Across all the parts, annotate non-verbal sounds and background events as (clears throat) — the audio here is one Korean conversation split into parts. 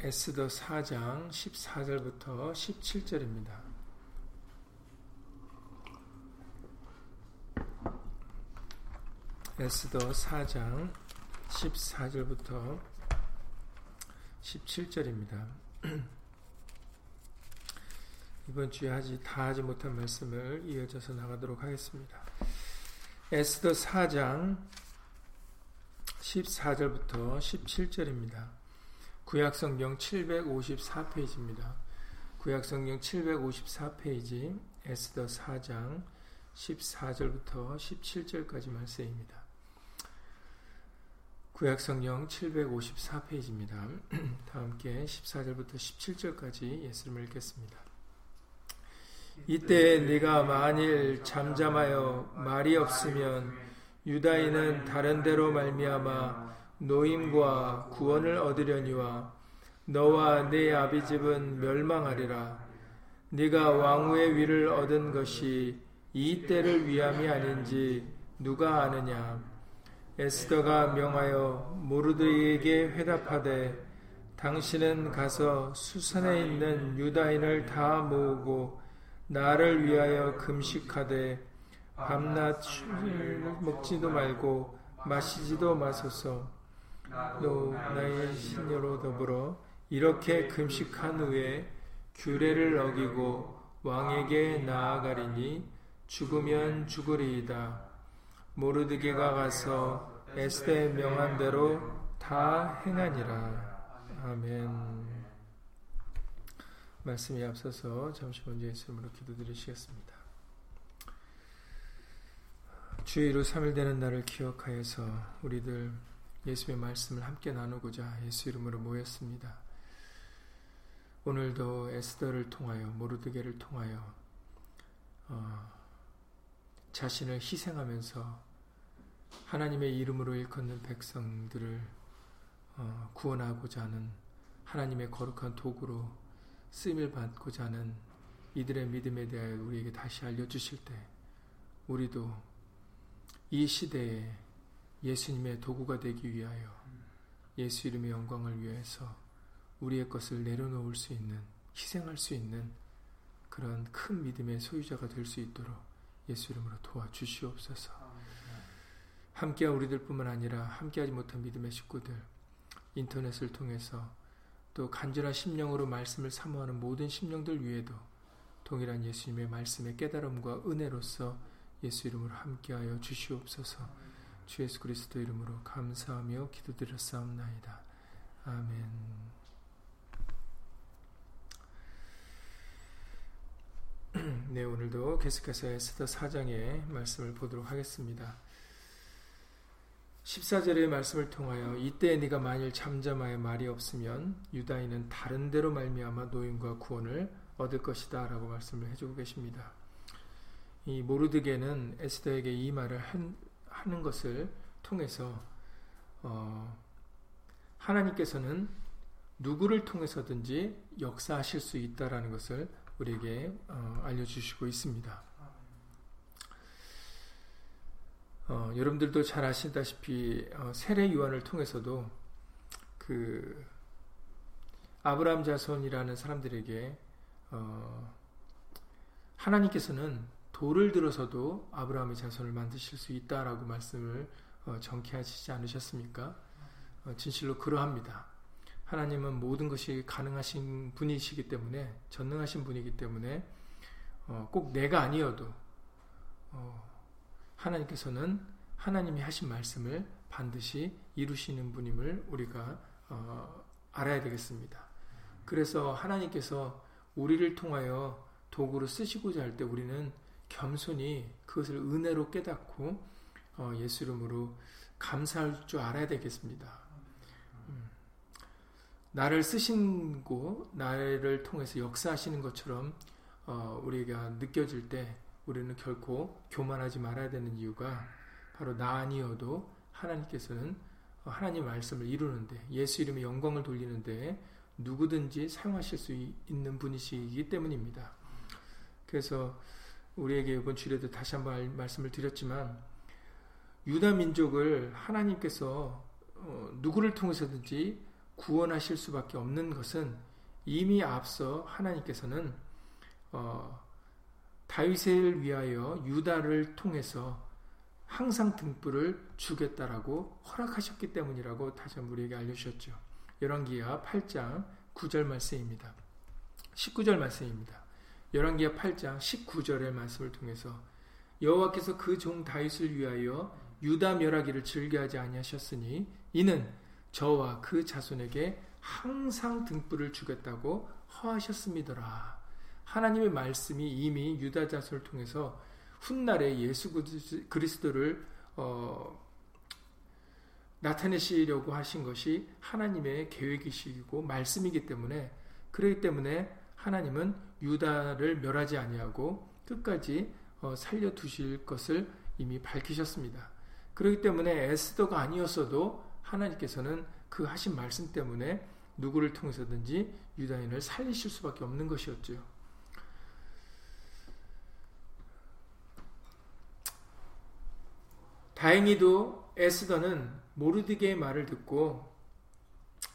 에스더 4장 14절부터 17절입니다. 에스더 4장 14절부터 17절입니다. 이번 주에 하지 다 하지 못한 말씀을 이어져서 나가도록 하겠습니다. 에스더 4장 14절부터 17절입니다. 구약성경 754페이지입니다. 구약성경 754페이지 에스더 4장 14절부터 17절까지 말씀입니다. 구약성경 754페이지입니다. (clears throat) 다 함께 14절부터 17절까지 예수를 읽겠습니다. 이때 네가 만일 잠잠하여 말이 없으면 유다인은 다른 데로 말미암아 노임과 구원을 얻으려니와 너와 네 아비집은 멸망하리라. 네가 왕후의 위를 얻은 것이 이 때를 위함이 아닌지 누가 아느냐? 에스더가 명하여 모르드에게 회답하되 당신은 가서 수산에 있는 유다인을 다 모으고 나를 위하여 금식하되 밤낮 술 먹지도 말고 마시지도 마소서 또 나의 신녀로 더불어 이렇게 금식한 후에 규례를 어기고 왕에게 나아가리니 죽으면 죽으리이다. 모르드게가 가서 에스테 명한 대로 다 행하니라. 아멘. 말씀이 앞서서 잠시 먼저 예수님으로 기도드리시겠습니다. 주의로 3일 되는 날을 기억하여서 우리들 예수의 말씀을 함께 나누고자 예수 이름으로 모였습니다. 오늘도 에스더를 통하여 모르드게를 통하여 어, 자신을 희생하면서 하나님의 이름으로 일컫는 백성들을 어, 구원하고자 하는 하나님의 거룩한 도구로 쓰임을 받고자 하는 이들의 믿음에 대하여 우리에게 다시 알려주실 때 우리도 이 시대에 예수님의 도구가 되기 위하여 예수 이름의 영광을 위해서 우리의 것을 내려놓을 수 있는 희생할 수 있는 그런 큰 믿음의 소유자가 될 수 있도록 예수 이름으로 도와주시옵소서. 함께한 우리들뿐만 아니라 함께하지 못한 믿음의 식구들, 인터넷을 통해서 또 간절한 심령으로 말씀을 사모하는 모든 심령들 위에도 동일한 예수님의 말씀의 깨달음과 은혜로서 예수 이름으로 함께하여 주시옵소서. 주 예수 그리스도 이름으로 감사하며 기도드렸사옵나이다. 아멘. (clears throat) 네, 오늘도 계속해서 에스더 4장의 말씀을 보도록 하겠습니다. 14절의 말씀을 통하여 이때 네가 만일 잠잠하여 말이 없으면 유다인은 다른 데로 말미암아 노인과 구원을 얻을 것이다 라고 말씀을 해주고 계십니다. 이 모르드게는 에스더에게 이 말을 한, 하는 것을 통해서 어, 하나님께서는 누구를 통해서든지 역사하실 수 있다라는 것을 우리에게 어, 알려주시고 있습니다. 어, 여러분들도 잘 아시다시피 어, 세례 유언을 통해서도 그 아브라함 자손이라는 사람들에게 어, 하나님께서는 돌을 들어서도 아브라함의 자손을 만드실 수 있다라고 말씀을 어, 정케하시지 않으셨습니까? 어, 진실로 그러합니다. 하나님은 모든 것이 가능하신 분이시기 때문에 전능하신 분이기 때문에 어, 꼭 내가 아니어도 어, 하나님께서는 하나님이 하신 말씀을 반드시 이루시는 분임을 우리가 어, 알아야 되겠습니다. 그래서 하나님께서 우리를 통하여 도구로 쓰시고자 할 때 우리는 겸손히 그것을 은혜로 깨닫고 어, 예수 이름으로 감사할 줄 알아야 되겠습니다. 나를 쓰신 고 나를 통해서 역사하시는 것처럼 어, 우리가 느껴질 때 우리는 결코 교만하지 말아야 되는 이유가 바로 나 아니어도 하나님께서는 하나님 말씀을 이루는데 예수 이름의 영광을 돌리는데 누구든지 사용하실 수 있는 분이시기 때문입니다. 그래서 우리에게 이번 주일에도 다시 한번 말씀을 드렸지만 유다 민족을 하나님께서 어, 누구를 통해서든지 구원하실 수밖에 없는 것은 이미 앞서 하나님께서는 어, 다윗을 위하여 유다를 통해서 항상 등불을 주겠다라고 허락하셨기 때문이라고 다시 한번 우리에게 알려주셨죠. 열왕기하 8장 9절 말씀입니다. 19절 말씀입니다. 열왕기하 8장 19절의 말씀을 통해서 여호와께서 그 종 다윗을 위하여 유다 멸하기를 즐겨하지 아니하셨으니 이는 저와 그 자손에게 항상 등불을 주겠다고 허하셨습니다라. 하나님의 말씀이 이미 유다 자손을 통해서 훗날에 예수 그리스도를 어, 나타내시려고 하신 것이 하나님의 계획이시고 말씀이기 때문에 그렇기 때문에 하나님은 유다를 멸하지 아니하고 끝까지 어, 살려 두실 것을 이미 밝히셨습니다. 그렇기 때문에 에스더가 아니었어도 하나님께서는 그 하신 말씀 때문에 누구를 통해서든지 유다인을 살리실 수밖에 없는 것이었죠. 다행히도 에스더는 모르드게의 말을 듣고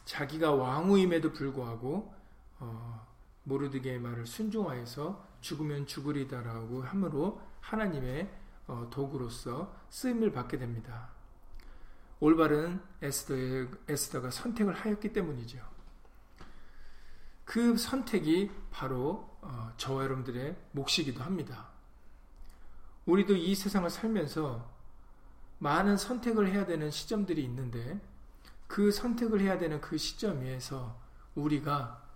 자기가 왕후임에도 불구하고 어, 모르드게의 말을 순종하여서 죽으면 죽으리다라고 함으로 하나님의 어, 도구로서 쓰임을 받게 됩니다. 올바른 에스더의, 에스더가 선택을 하였기 때문이죠. 그 선택이 바로 어, 저와 여러분들의 몫이기도 합니다. 우리도 이 세상을 살면서 많은 선택을 해야 되는 시점들이 있는데 그 선택을 해야 되는 그 시점에서 우리가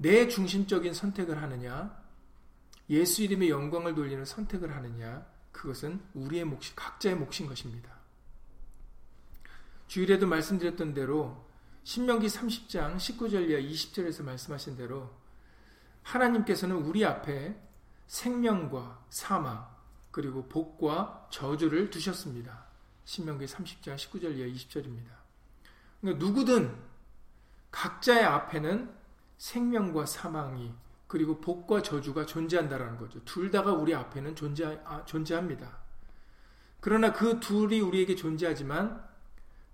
내 중심적인 선택을 하느냐 예수 이름의 영광을 돌리는 선택을 하느냐 그것은 우리의 몫이 각자의 몫인 것입니다. 주일에도 말씀드렸던 대로 신명기 30장 19절 이하 20절에서 말씀하신 대로 하나님께서는 우리 앞에 생명과 사망 그리고 복과 저주를 두셨습니다. 신명기 30장 19절 이하 20절입니다. 그러니까 누구든 각자의 앞에는 생명과 사망이 그리고 복과 저주가 존재한다라는 거죠. 둘 다가 우리 앞에는 존재, 아, 존재합니다. 그러나 그 둘이 우리에게 존재하지만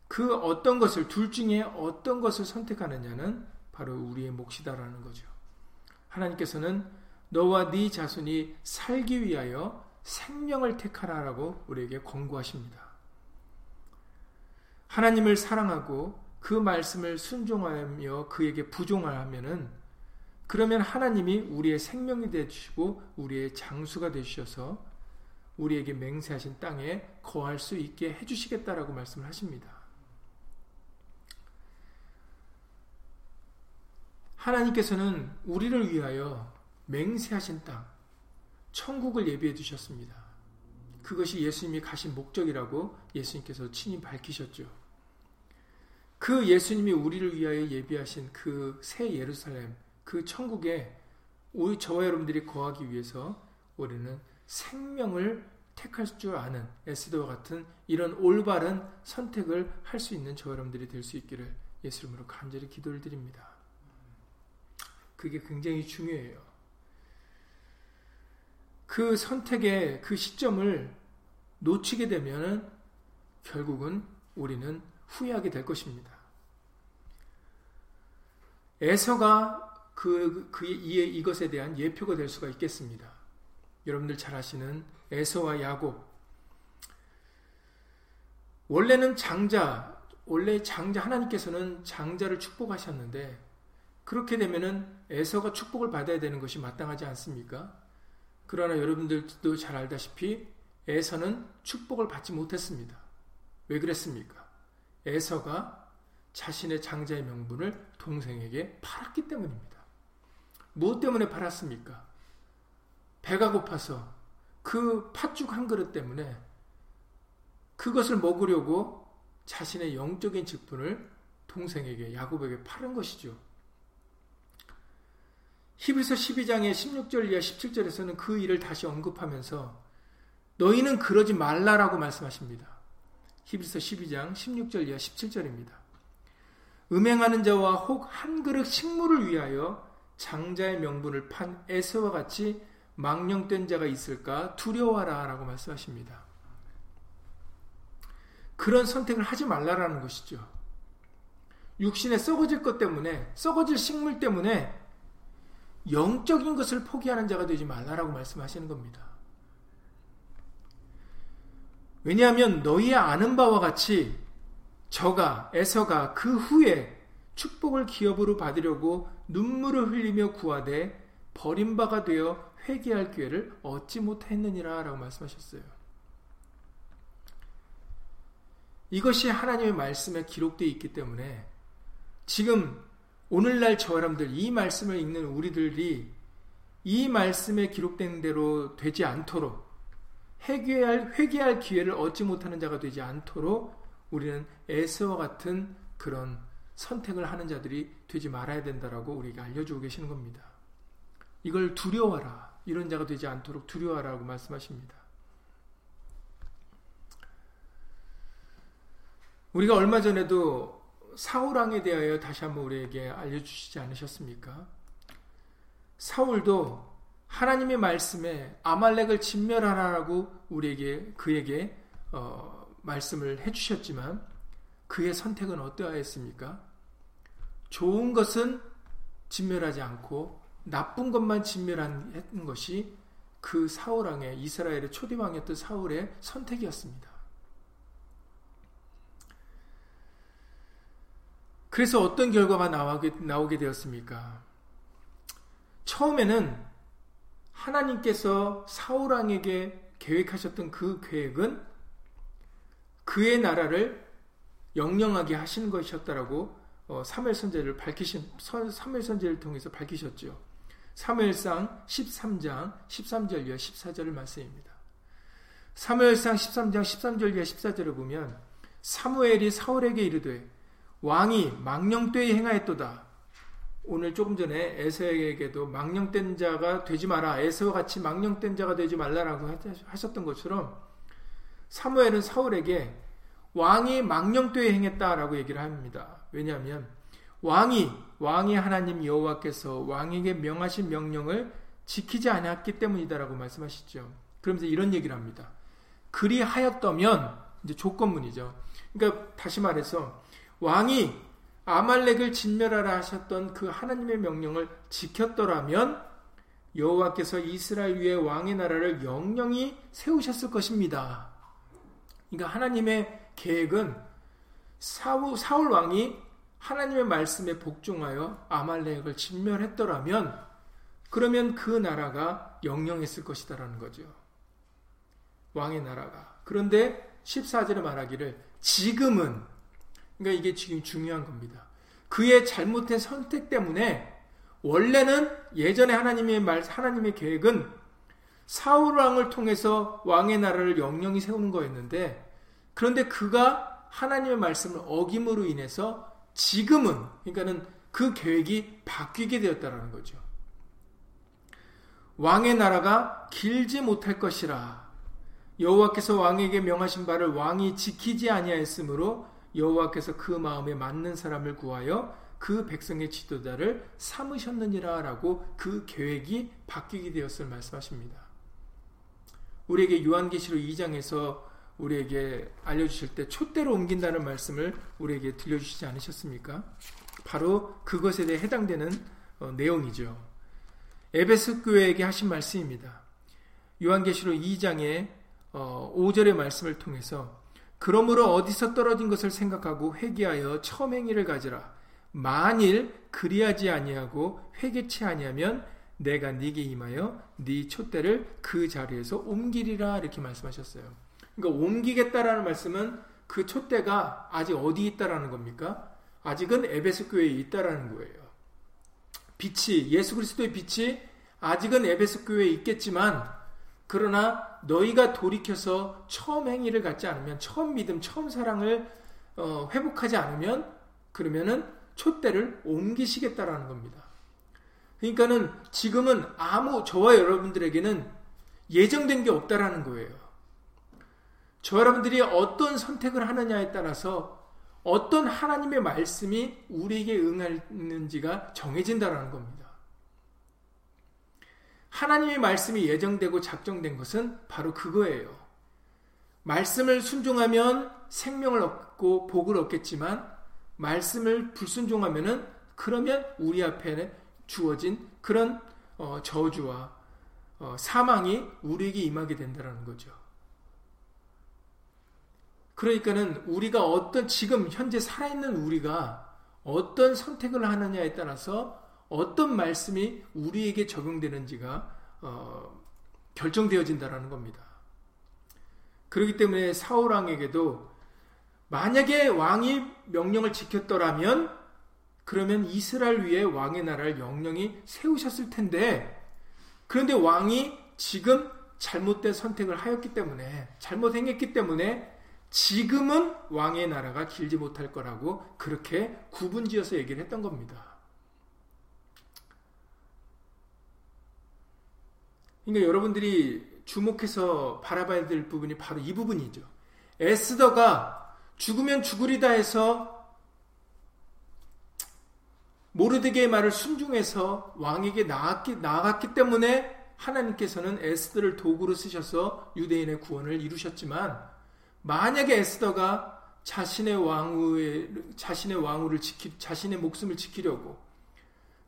그 어떤 것을 둘 중에 어떤 것을 선택하느냐는 바로 우리의 몫이다라는 거죠. 하나님께서는 너와 네 자손이 살기 위하여 생명을 택하라라고 우리에게 권고하십니다. 하나님을 사랑하고 그 말씀을 순종하며 그에게 부종하면은 그러면 하나님이 우리의 생명이 되시고 우리의 장수가 되셔서 우리에게 맹세하신 땅에 거할 수 있게 해주시겠다라고 말씀을 하십니다. 하나님께서는 우리를 위하여 맹세하신 땅, 천국을 예비해 두셨습니다. 그것이 예수님이 가신 목적이라고 예수님께서 친히 밝히셨죠. 그 예수님이 우리를 위하여 예비하신 그 새 예루살렘, 그 천국에 우리 저와 여러분들이 거하기 위해서 우리는 생명을 택할 줄 아는 에스더와 같은 이런 올바른 선택을 할 수 있는 저와 여러분들이 될 수 있기를 예수 이름으로 간절히 기도를 드립니다. 그게 굉장히 중요해요. 그 선택의 그 시점을 놓치게 되면 결국은 우리는 후회하게 될 것입니다. 에서가 그, 그, 이, 이것에 대한 예표가 될 수가 있겠습니다. 여러분들 잘 아시는 에서와 야곱. 원래는 장자, 원래 장자, 하나님께서는 장자를 축복하셨는데, 그렇게 되면은 에서가 축복을 받아야 되는 것이 마땅하지 않습니까? 그러나 여러분들도 잘 알다시피 에서는 축복을 받지 못했습니다. 왜 그랬습니까? 에서가 자신의 장자의 명분을 동생에게 팔았기 때문입니다. 무엇 때문에 팔았습니까? 배가 고파서 그 팥죽 한 그릇 때문에 그것을 먹으려고 자신의 영적인 직분을 동생에게 야곱에게 팔은 것이죠. 히브리서 12장의 16절 이하 17절에서는 그 일을 다시 언급하면서 너희는 그러지 말라라고 말씀하십니다. 히브리서 12장 16절 이하 17절입니다. 음행하는 자와 혹 한 그릇 식물을 위하여 장자의 명분을 판 에서와 같이 망령된 자가 있을까 두려워하라 라고 말씀하십니다. 그런 선택을 하지 말라라는 것이죠. 육신에 썩어질 것 때문에, 썩어질 식물 때문에 영적인 것을 포기하는 자가 되지 말라라고 말씀하시는 겁니다. 왜냐하면 너희의 아는 바와 같이 저가, 에서가 그 후에 축복을 기업으로 받으려고 눈물을 흘리며 구하되 버림바가 되어 회개할 기회를 얻지 못했느니라 라고 말씀하셨어요. 이것이 하나님의 말씀에 기록되어 있기 때문에 지금 오늘날 저 사람들 이 말씀을 읽는 우리들이 이 말씀에 기록된 대로 되지 않도록 회개할 회개할 기회를 얻지 못하는 자가 되지 않도록 우리는 에스와 같은 그런 선택을 하는 자들이 되지 말아야 된다라고 우리에게 알려주고 계시는 겁니다. 이걸 두려워하라. 이런 자가 되지 않도록 두려워하라고 말씀하십니다. 우리가 얼마 전에도 사울왕에 대하여 다시 한번 우리에게 알려주시지 않으셨습니까? 사울도 하나님의 말씀에 아말렉을 진멸하라고 우리에게 그에게 어, 말씀을 해주셨지만 그의 선택은 어떠하였습니까? 좋은 것은 진멸하지 않고 나쁜 것만 진멸한 것이 그 사울왕의 이스라엘의 초대왕이었던 사울의 선택이었습니다. 그래서 어떤 결과가 나오게, 나오게 되었습니까? 처음에는 하나님께서 사울왕에게 계획하셨던 그 계획은 그의 나라를 영영하게 하시는 것이었다라고 어, 사무엘 선제를 밝히신 사무엘 선제를 통해서 밝히셨죠. 사무엘상 13장 13절 이하 14절을 말씀입니다. 사무엘상 13장 13절 이하 14절을 보면 사무엘이 사울에게 이르되 왕이 망령되이 행하였도다. 오늘 조금 전에 에서에게도 망령된 자가 되지 마라. 에서와 같이 망령된 자가 되지 말라라고 하셨던 것처럼 사무엘은 사울에게 왕이 망령되이 행했다라고 얘기를 합니다. 왜냐하면 왕이 왕이 하나님 여호와께서 왕에게 명하신 명령을 지키지 않았기 때문이다라고 말씀하시죠. 그러면서 이런 얘기를 합니다. 그리하였다면 이제 조건문이죠. 그러니까 다시 말해서 왕이 아말렉을 진멸하라 하셨던 그 하나님의 명령을 지켰더라면 여호와께서 이스라엘 위에 왕의 나라를 영영히 세우셨을 것입니다. 그러니까 하나님의 계획은 사울, 사울 왕이 하나님의 말씀에 복종하여 아말렉을 진멸했더라면 그러면 그 나라가 영영했을 것이다라는 거죠. 왕의 나라가. 그런데 14절에 말하기를 지금은 그러니까 이게 지금 중요한 겁니다. 그의 잘못된 선택 때문에 원래는 예전에 하나님의 말, 하나님의 계획은 사울 왕을 통해서 왕의 나라를 영영히 세우는 거였는데 그런데 그가 하나님의 말씀을 어김으로 인해서 지금은 그러니까는 그 계획이 바뀌게 되었다라는 거죠. 왕의 나라가 길지 못할 것이라 여호와께서 왕에게 명하신 바를 왕이 지키지 아니하였으므로 여호와께서 그 마음에 맞는 사람을 구하여 그 백성의 지도자를 삼으셨느니라라고 그 계획이 바뀌게 되었을 말씀하십니다. 우리에게 요한계시록 2장에서 우리에게 알려주실 때 촛대로 옮긴다는 말씀을 우리에게 들려주시지 않으셨습니까? 바로 그것에 대해 해당되는 어, 내용이죠. 에베스 교회에게 하신 말씀입니다. 요한계시록 2장의 어, 5절의 말씀을 통해서 그러므로 어디서 떨어진 것을 생각하고 회개하여 처음 행위를 가지라. 만일 그리하지 아니하고 회개치 아니하면 내가 네게 임하여 네 촛대를 그 자리에서 옮기리라 이렇게 말씀하셨어요. 그러니까 옮기겠다라는 말씀은 그 촛대가 아직 어디 있다라는 겁니까? 아직은 에베소 교회에 있다라는 거예요. 빛이 예수 그리스도의 빛이 아직은 에베소 교회에 있겠지만 그러나 너희가 돌이켜서 처음 행위를 갖지 않으면 처음 믿음, 처음 사랑을 어, 회복하지 않으면 그러면은 촛대를 옮기시겠다라는 겁니다. 그러니까는 지금은 아무 저와 여러분들에게는 예정된 게 없다라는 거예요. 저 여러분들이 어떤 선택을 하느냐에 따라서 어떤 하나님의 말씀이 우리에게 응하는지가 정해진다라는 겁니다. 하나님의 말씀이 예정되고 작정된 것은 바로 그거예요. 말씀을 순종하면 생명을 얻고 복을 얻겠지만 말씀을 불순종하면은 그러면 우리 앞에 주어진 그런 어, 저주와 어, 사망이 우리에게 임하게 된다는 거죠. 그러니까는 우리가 어떤 지금 현재 살아있는 우리가 어떤 선택을 하느냐에 따라서 어떤 말씀이 우리에게 적용되는지가 어, 결정되어진다라는 겁니다. 그렇기 때문에 사울 왕에게도 만약에 왕이 명령을 지켰더라면 그러면 이스라엘 위에 왕의 나라를 영영이 세우셨을 텐데 그런데 왕이 지금 잘못된 선택을 하였기 때문에 잘못 행했기 때문에 지금은 왕의 나라가 길지 못할 거라고 그렇게 구분지어서 얘기를 했던 겁니다. 그러니까 여러분들이 주목해서 바라봐야 될 부분이 바로 이 부분이죠. 에스더가 죽으면 죽으리다 해서 모르드게의 말을 순종해서 왕에게 나았기, 나아갔기 때문에 하나님께서는 에스더를 도구로 쓰셔서 유대인의 구원을 이루셨지만 만약에 에스더가 자신의 왕후의 자신의 왕후를 지키 자신의 목숨을 지키려고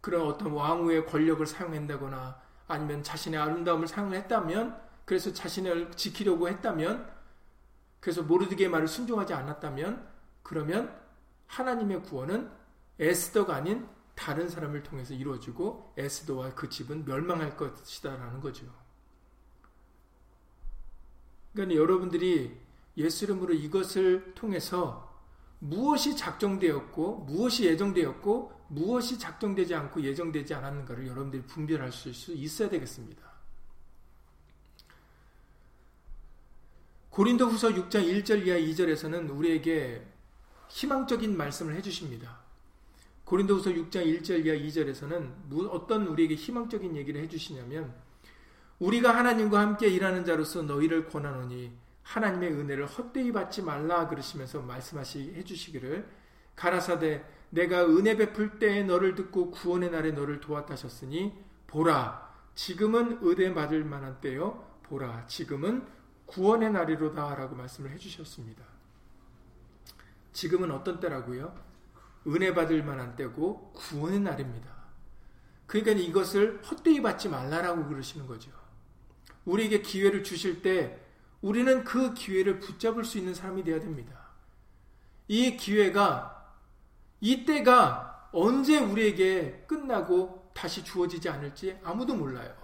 그런 어떤 왕후의 권력을 사용한다거나 아니면 자신의 아름다움을 사용했다면 그래서 자신을 지키려고 했다면 그래서 모르드게의 말을 순종하지 않았다면 그러면 하나님의 구원은 에스더가 아닌 다른 사람을 통해서 이루어지고 에스더와 그 집은 멸망할 것이다라는 거죠. 그러니까 여러분들이 예수 이름으로 이것을 통해서 무엇이 작정되었고 무엇이 예정되었고 무엇이 작정되지 않고 예정되지 않았는가를 여러분들이 분별할 수 있어야 되겠습니다. 고린도 후서 6장 1절 이하 2절에서는 우리에게 희망적인 말씀을 해 주십니다. 고린도후서 6장 1절 이하 2절에서는 어떤 우리에게 희망적인 얘기를 해주시냐면 우리가 하나님과 함께 일하는 자로서 너희를 권하노니 하나님의 은혜를 헛되이 받지 말라 그러시면서 말씀하시 해주시기를 가라사대 내가 은혜 베풀 때에 너를 듣고 구원의 날에 너를 도왔다셨으니 보라 지금은 은혜 받을 만한 때요 보라 지금은 구원의 날이로다 라고 말씀을 해주셨습니다. 지금은 어떤 때라고요? 은혜 받을 만한 때고 구원의 날입니다. 그러니까 이것을 헛되이 받지 말라라고 그러시는 거죠. 우리에게 기회를 주실 때 우리는 그 기회를 붙잡을 수 있는 사람이 되어야 됩니다. 이 기회가 이 때가 언제 우리에게 끝나고 다시 주어지지 않을지 아무도 몰라요.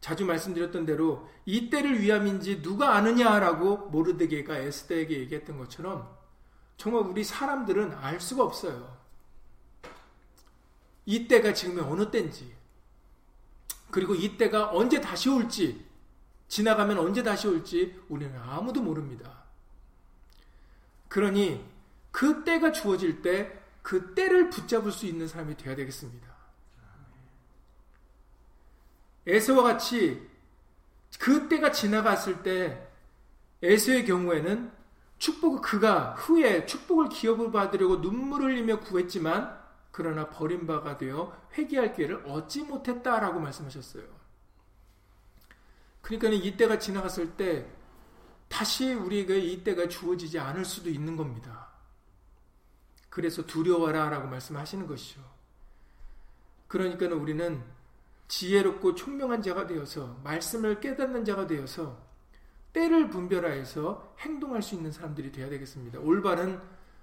자주 말씀드렸던 대로 이 때를 위함인지 누가 아느냐라고 모르드게가 에스더에게 얘기했던 것처럼 정말 우리 사람들은 알 수가 없어요. 이때가 지금이 어느 때인지, 그리고 이때가 언제 다시 올지, 지나가면 언제 다시 올지 우리는 아무도 모릅니다. 그러니 그 때가 주어질 때 그 때를 붙잡을 수 있는 사람이 되어야 되겠습니다. 에서와 같이 그 때가 지나갔을 때 에서의 경우에는 축복을 그가 후에 축복을 기업을 받으려고 눈물을 흘리며 구했지만 그러나 버림바가 되어 회개할 기회를 얻지 못했다라고 말씀하셨어요. 그러니까 이때가 지나갔을 때 다시 우리에게 이때가 주어지지 않을 수도 있는 겁니다. 그래서 두려워라 라고 말씀하시는 것이죠. 그러니까 우리는 지혜롭고 총명한 자가 되어서 말씀을 깨닫는 자가 되어서 때를 분별하여서 행동할 수 있는 사람들이 되어야 되겠습니다. 올바른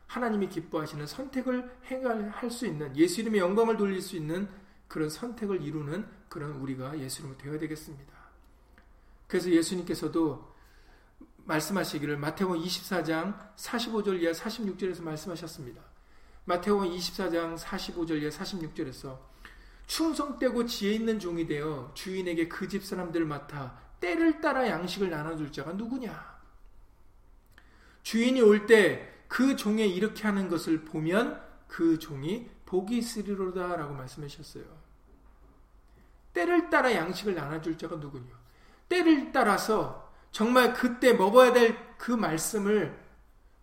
하나님이 기뻐하시는 선택을 행할 수 있는 예수 이름의 영광을 돌릴 수 있는 그런 선택을 이루는 그런 우리가 예수 이름으로 되어야 되겠습니다. 그래서 예수님께서도 말씀하시기를 마태복음 24장 45절 이하 46절에서 말씀하셨습니다. 마태복음 24장 45절 이하 46절에서 충성되고 지혜 있는 종이 되어 주인에게 그 집 사람들을 맡아 때를 따라 양식을 나눠줄 자가 누구냐? 주인이 올 때 그 종에 이렇게 하는 것을 보면 그 종이 복이 있으리로다 라고 말씀하셨어요. 때를 따라 양식을 나눠줄 자가 누구냐? 때를 따라서 정말 그때 먹어야 될 그 말씀을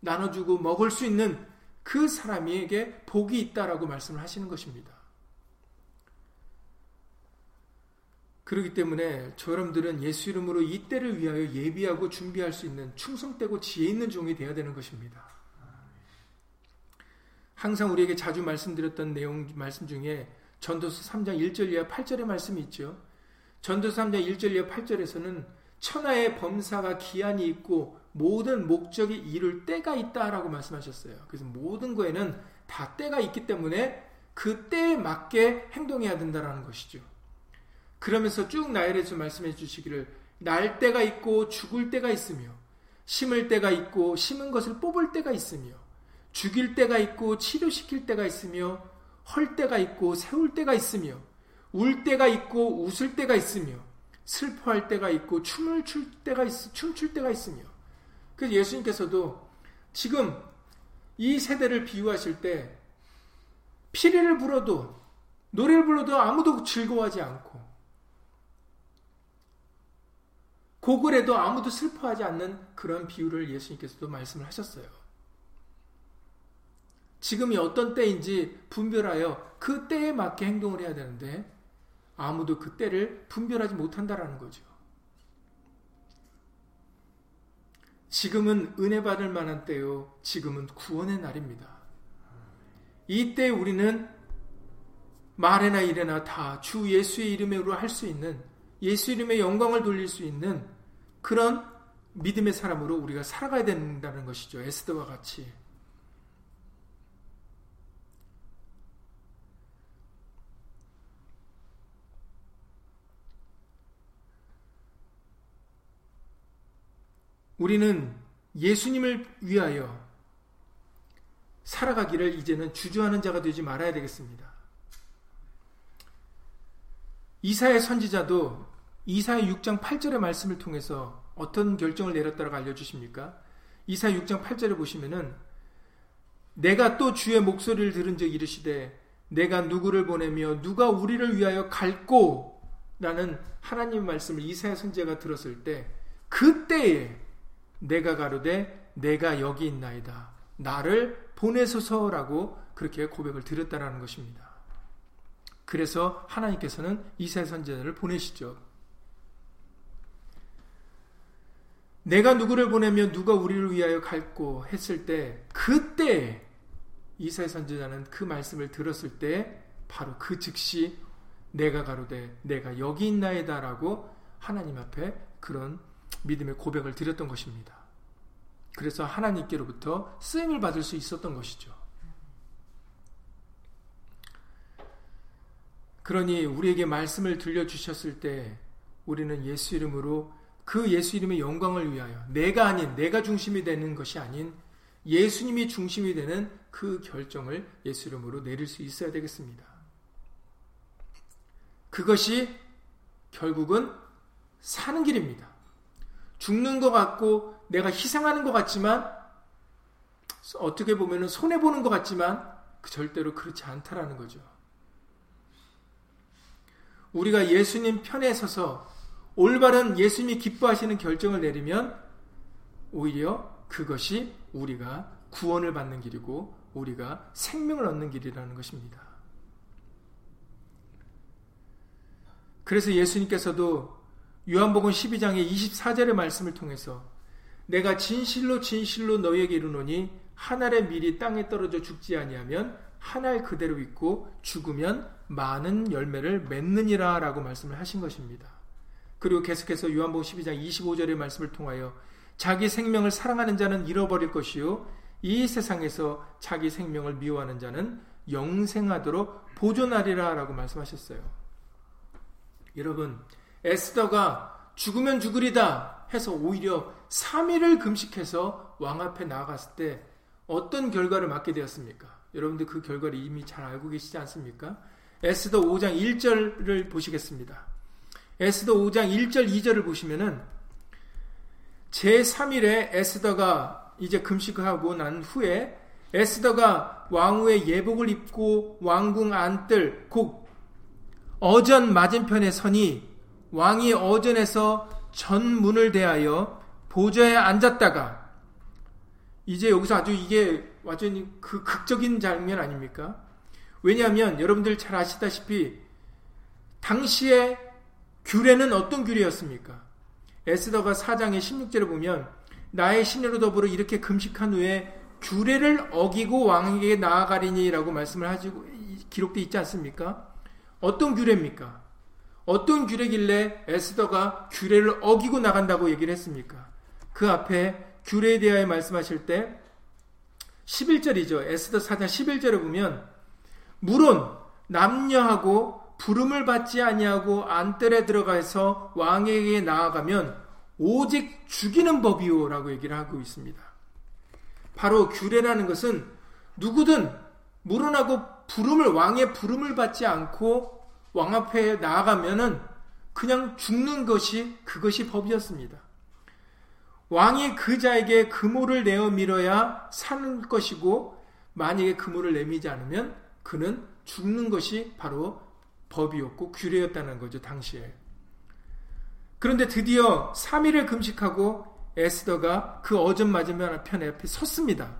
나눠주고 먹을 수 있는 그 사람에게 복이 있다라고 말씀을 하시는 것입니다. 그렇기 때문에 저 여러분들은 예수 이름으로 이 때를 위하여 예비하고 준비할 수 있는 충성되고 지혜 있는 종이 되어야 되는 것입니다. 항상 우리에게 자주 말씀드렸던 내용 말씀 중에 전도서 3장 1절 이하 8절의 말씀이 있죠. 전도서 3장 1절 이하 8절에서는 천하의 범사가 기한이 있고 모든 목적이 이룰 때가 있다라고 말씀하셨어요. 그래서 모든 거에는 다 때가 있기 때문에 그 때에 맞게 행동해야 된다라는 것이죠. 그러면서 쭉 나열해서 말씀해 주시기를 날 때가 있고 죽을 때가 있으며 심을 때가 있고 심은 것을 뽑을 때가 있으며 죽일 때가 있고 치료시킬 때가 있으며 헐 때가 있고 세울 때가 있으며 울 때가 있고 웃을 때가 있으며 슬퍼할 때가 있고 춤을 출 때가 있, 춤출 때가 있으며. 그래서 예수님께서도 지금 이 세대를 비유하실 때 피리를 불어도 노래를 불러도 아무도 즐거워하지 않고 해도 아무도 슬퍼하지 않는 그런 비유를 예수님께서도 말씀을 하셨어요. 지금이 어떤 때인지 분별하여 그 때에 맞게 행동을 해야 되는데 아무도 그 때를 분별하지 못한다라는 거죠. 지금은 은혜 받을 만한 때요. 지금은 구원의 날입니다. 이때 우리는 말에나 일에나 다 주 예수의 이름으로 할 수 있는 예수 이름의 영광을 돌릴 수 있는 그런 믿음의 사람으로 우리가 살아가야 된다는 것이죠. 에스더와 같이. 우리는 예수님을 위하여 살아가기를 이제는 주저하는 자가 되지 말아야 되겠습니다. 이사의 선지자도 이사의 6장 8절의 말씀을 통해서 어떤 결정을 내렸다고 알려주십니까? 이사 6장 8절에 보시면은 내가 또 주의 목소리를 들은 적 이르시되 내가 누구를 보내며 누가 우리를 위하여 갈고 라는 하나님 말씀을 이사야 선제가 들었을 때 그때에 내가 가로되 내가 여기 있나이다. 나를 보내소서라고 그렇게 고백을 드렸다라는 것입니다. 그래서 하나님께서는 이사야 선제를 보내시죠. 내가 누구를 보내면 누가 우리를 위하여 갈고 했을 때 그때 이사야 선제자는 그 말씀을 들었을 때 바로 그 즉시 내가 가로되 내가 여기 있나이다라고 하나님 앞에 그런 믿음의 고백을 드렸던 것입니다. 그래서 하나님께로부터 쓰임을 받을 수 있었던 것이죠. 그러니 우리에게 말씀을 들려주셨을 때 우리는 예수 이름으로 그 예수 이름의 영광을 위하여 내가 아닌 내가 중심이 되는 것이 아닌 예수님이 중심이 되는 그 결정을 예수 이름으로 내릴 수 있어야 되겠습니다. 그것이 결국은 사는 길입니다. 죽는 것 같고 내가 희생하는 것 같지만 어떻게 보면 손해 보는 것 같지만 그 절대로 그렇지 않다라는 거죠. 우리가 예수님 편에 서서 올바른 예수님이 기뻐하시는 결정을 내리면 오히려 그것이 우리가 구원을 받는 길이고 우리가 생명을 얻는 길이라는 것입니다. 그래서 예수님께서도 요한복음 12장의 24절의 말씀을 통해서 내가 진실로 진실로 너에게 이르노니 한 알의 밀이 땅에 떨어져 죽지 아니하면 한 알 그대로 있고 죽으면 많은 열매를 맺느니라 라고 말씀을 하신 것입니다. 그리고 계속해서 요한복음 12장 25절의 말씀을 통하여 자기 생명을 사랑하는 자는 잃어버릴 것이요 이 세상에서 자기 생명을 미워하는 자는 영생하도록 보존하리라 라고 말씀하셨어요. 여러분 에스더가 죽으면 죽으리다 해서 오히려 3일을 금식해서 왕 앞에 나아갔을 때 어떤 결과를 맞게 되었습니까? 여러분들 그 결과를 이미 잘 알고 계시지 않습니까? 에스더 5장 1절을 보시겠습니다. 에스더 5장 1절 2절을 보시면은 제3일에 에스더가 이제 금식하고 난 후에 에스더가 왕후의 예복을 입고 왕궁 안뜰 곧 어전 맞은편에 서니 왕이 어전에서 전문을 대하여 보좌에 앉았다가 이제 여기서 아주 이게 완전히 그 극적인 장면 아닙니까? 왜냐하면 여러분들 잘 아시다시피 당시에 규례는 어떤 규례였습니까? 에스더가 4장의 16절에 보면 나의 신녀로 더불어 이렇게 금식한 후에 규례를 어기고 왕에게 나아가리니라고 말씀을 하시고 기록되어 있지 않습니까? 어떤 규례입니까? 어떤 규례길래 에스더가 규례를 어기고 나간다고 얘기를 했습니까? 그 앞에 규례에 대하여 말씀하실 때 11절이죠. 에스더 4장 11절에 보면 물론 남녀하고 부름을 받지 아니하고 안뜰에 들어가서 왕에게 나아가면 오직 죽이는 법이요라고 얘기를 하고 있습니다. 바로 규례라는 것은 누구든 물어나고 부름을 왕의 부름을 받지 않고 왕 앞에 나아가면은 그냥 죽는 것이 그것이 법이었습니다. 왕이 그 자에게 그모를 내어 밀어야 사는 것이고 만약에 그모를 내미지 않으면 그는 죽는 것이 바로 법이었고 규례였다는 거죠 당시에. 그런데 드디어 3일을 금식하고 에스더가 그 어전 맞으면 편 앞에 섰습니다.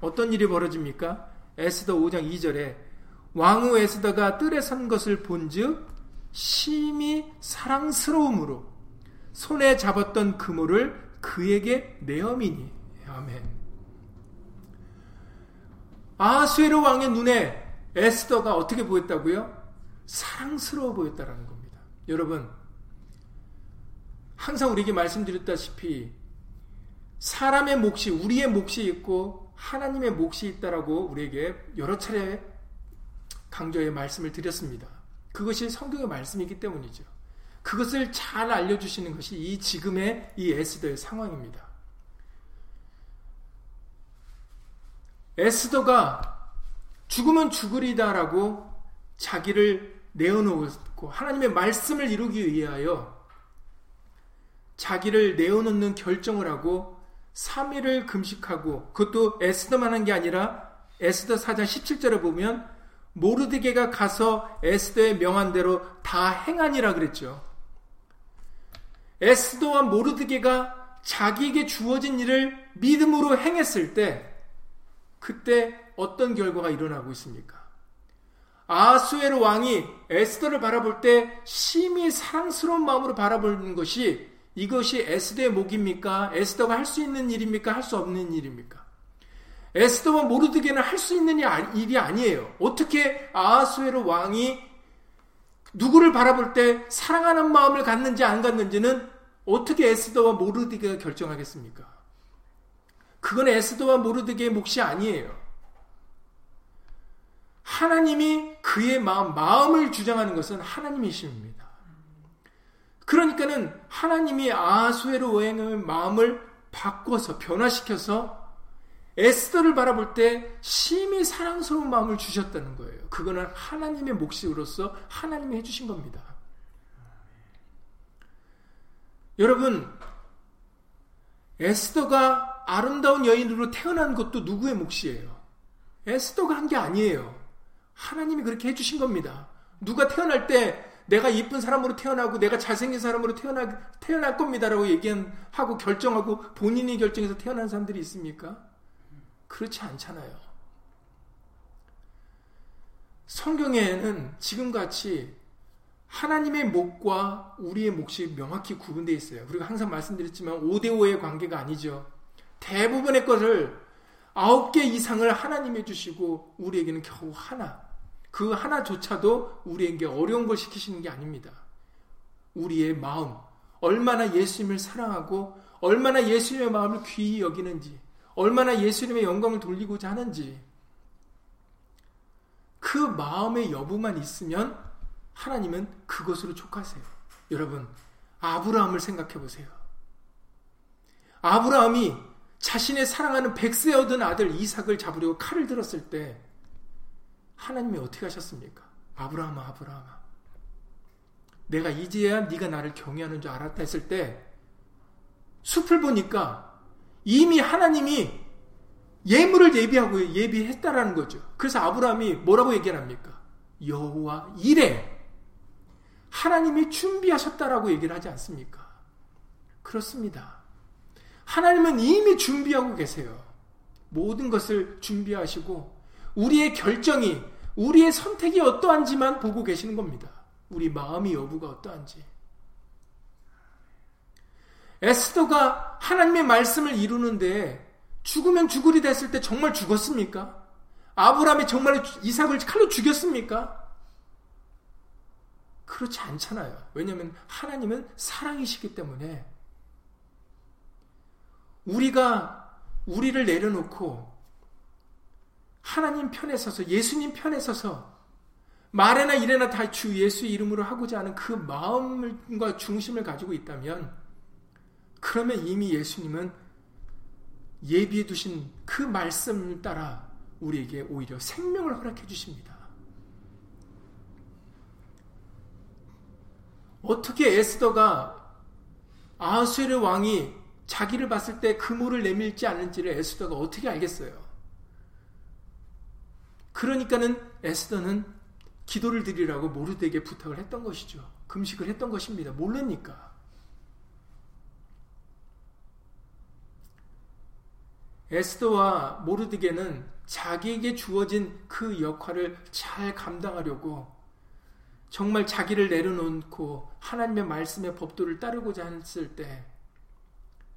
어떤 일이 벌어집니까? 에스더 5장 2절에 왕후 에스더가 뜰에 선 것을 본즉 심히 사랑스러움으로 손에 잡았던 그물을 그에게 내어미니 아멘. 아수에르 왕의 눈에 에스더가 어떻게 보였다고요? 사랑스러워 보였다라는 겁니다. 여러분 항상 우리에게 말씀드렸다시피 사람의 몫이 우리의 몫이 있고 하나님의 몫이 있다라고 우리에게 여러 차례 강조의 말씀을 드렸습니다. 그것이 성경의 말씀이기 때문이죠. 그것을 잘 알려주시는 것이 이 지금의 이 에스더의 상황입니다. 에스더가 죽으면 죽으리다라고 자기를 내어놓고 하나님의 말씀을 이루기 위하여 자기를 내어놓는 결정을 하고 3일을 금식하고 그것도 에스더만 한 게 아니라 에스더 4장 17절에 보면 모르드게가 가서 에스더의 명한대로 다 행하니라 그랬죠. 에스더와 모르드게가 자기에게 주어진 일을 믿음으로 행했을 때 그때 어떤 결과가 일어나고 있습니까? 아수에르 왕이 에스더를 바라볼 때 심히 사랑스러운 마음으로 바라보는 것이 이것이 에스더의 목입니까? 에스더가 할 수 있는 일입니까? 할 수 없는 일입니까? 에스더와 모르드게는 할 수 있는 일이 아니에요. 어떻게 아수에르 왕이 누구를 바라볼 때 사랑하는 마음을 갖는지 안 갖는지는 어떻게 에스더와 모르드게가 결정하겠습니까? 그건 에스더와 모르드게의 몫이 아니에요. 하나님이 그의 마음, 마음을 주장하는 것은 하나님이십니다. 그러니까는 하나님이 아수에로 오행의 마음을 바꿔서 변화시켜서 에스더를 바라볼 때 심히 사랑스러운 마음을 주셨다는 거예요. 그거는 하나님의 몫으로서 하나님이 해주신 겁니다. 여러분, 에스더가 아름다운 여인으로 태어난 것도 누구의 몫이에요? 에스더가 한 게 아니에요. 하나님이 그렇게 해주신 겁니다. 누가 태어날 때 내가 이쁜 사람으로 태어나고 내가 잘생긴 사람으로 태어나, 태어날 겁니다라고 얘기하고 결정하고 본인이 결정해서 태어난 사람들이 있습니까? 그렇지 않잖아요. 성경에는 지금같이 하나님의 목과 우리의 몫이 명확히 구분되어 있어요. 그리고 항상 말씀드렸지만 5대5의 관계가 아니죠. 대부분의 것을 아홉 개 이상을 하나님해 주시고 우리에게는 겨우 하나. 그 하나조차도 우리에게 어려운 걸 시키시는 게 아닙니다. 우리의 마음, 얼마나 예수님을 사랑하고 얼마나 예수님의 마음을 귀히 여기는지, 얼마나 예수님의 영광을 돌리고자 하는지, 그 마음의 여부만 있으면 하나님은 그것으로 족하세요. 여러분, 아브라함을 생각해 보세요. 아브라함이 자신의 사랑하는 백세 얻은 아들 이삭을 잡으려고 칼을 들었을 때 하나님이 어떻게 하셨습니까? 아브라함아 아브라함아 내가 이제야 네가 나를 경외하는 줄 알았다 했을 때 숲을 보니까 이미 하나님이 예물을 예비하고 예비했다라는 거죠. 그래서 아브라함이 뭐라고 얘기합니까? 여호와 이래 하나님이 준비하셨다라고 얘기를 하지 않습니까? 그렇습니다. 하나님은 이미 준비하고 계세요. 모든 것을 준비하시고 우리의 결정이 우리의 선택이 어떠한지만 보고 계시는 겁니다. 우리 마음이 여부가 어떠한지. 에스더가 하나님의 말씀을 이루는데 죽으면 죽으리 됐을 때 정말 죽었습니까? 아브라함이 정말 이삭을 칼로 죽였습니까? 그렇지 않잖아요. 왜냐하면 하나님은 사랑이시기 때문에 우리가 우리를 내려놓고 하나님 편에 서서 예수님 편에 서서 말에나 일에나 다 주 예수 이름으로 하고자 하는 그 마음과 중심을 가지고 있다면 그러면 이미 예수님은 예비해 두신 그 말씀을 따라 우리에게 오히려 생명을 허락해 주십니다. 어떻게 에스더가 아수르 왕이 자기를 봤을 때 그물을 내밀지 않은지를 에스더가 어떻게 알겠어요? 그러니까는 에스더는 기도를 드리라고 모르드에게 부탁을 했던 것이죠. 금식을 했던 것입니다. 모르니까. 에스더와 모르드게는 자기에게 주어진 그 역할을 잘 감당하려고 정말 자기를 내려놓고 하나님의 말씀의 법도를 따르고자 했을 때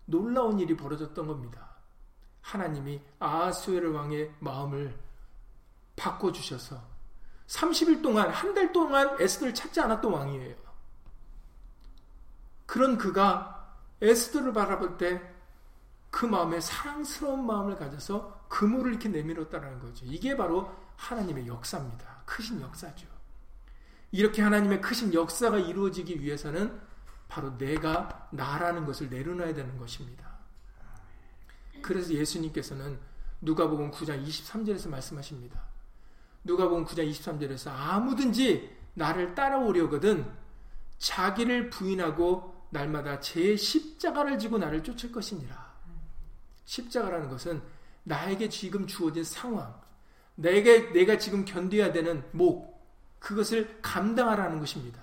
놀라운 일이 벌어졌던 겁니다. 하나님이 아하수에르 왕의 마음을 바꿔주셔서 30일 동안 한 달 동안 에스더를 찾지 않았던 왕이에요. 그런 그가 에스더를 바라볼 때 그 마음에 사랑스러운 마음을 가져서 그물을 이렇게 내밀었다는 거죠. 이게 바로 하나님의 역사입니다. 크신 역사죠. 이렇게 하나님의 크신 역사가 이루어지기 위해서는 바로 내가 나라는 것을 내려놔야 되는 것입니다. 그래서 예수님께서는 누가복음 9장 23절에서 말씀하십니다. 누가복음 9장 23절에서 아무든지 나를 따라오려거든 자기를 부인하고 날마다 제 십자가를 지고 나를 쫓을 것이니라. 십자가라는 것은 나에게 지금 주어진 상황, 내게 내가 지금 견뎌야 되는 목, 그것을 감당하라는 것입니다.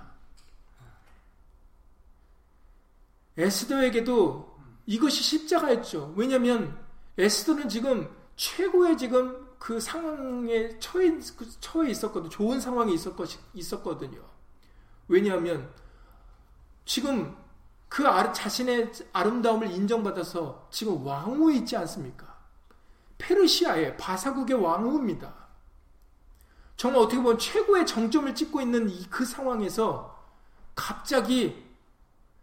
에스더에게도 이것이 십자가였죠. 왜냐하면 에스더는 지금 최고의 지금 그 상황에 처해, 처해 있었거든. 좋은 상황에 있었거든요. 왜냐하면 지금 그 자신의 아름다움을 인정받아서 지금 왕후에 있지 않습니까? 페르시아의 바사국의 왕후입니다. 정말 어떻게 보면 최고의 정점을 찍고 있는 그 상황에서 갑자기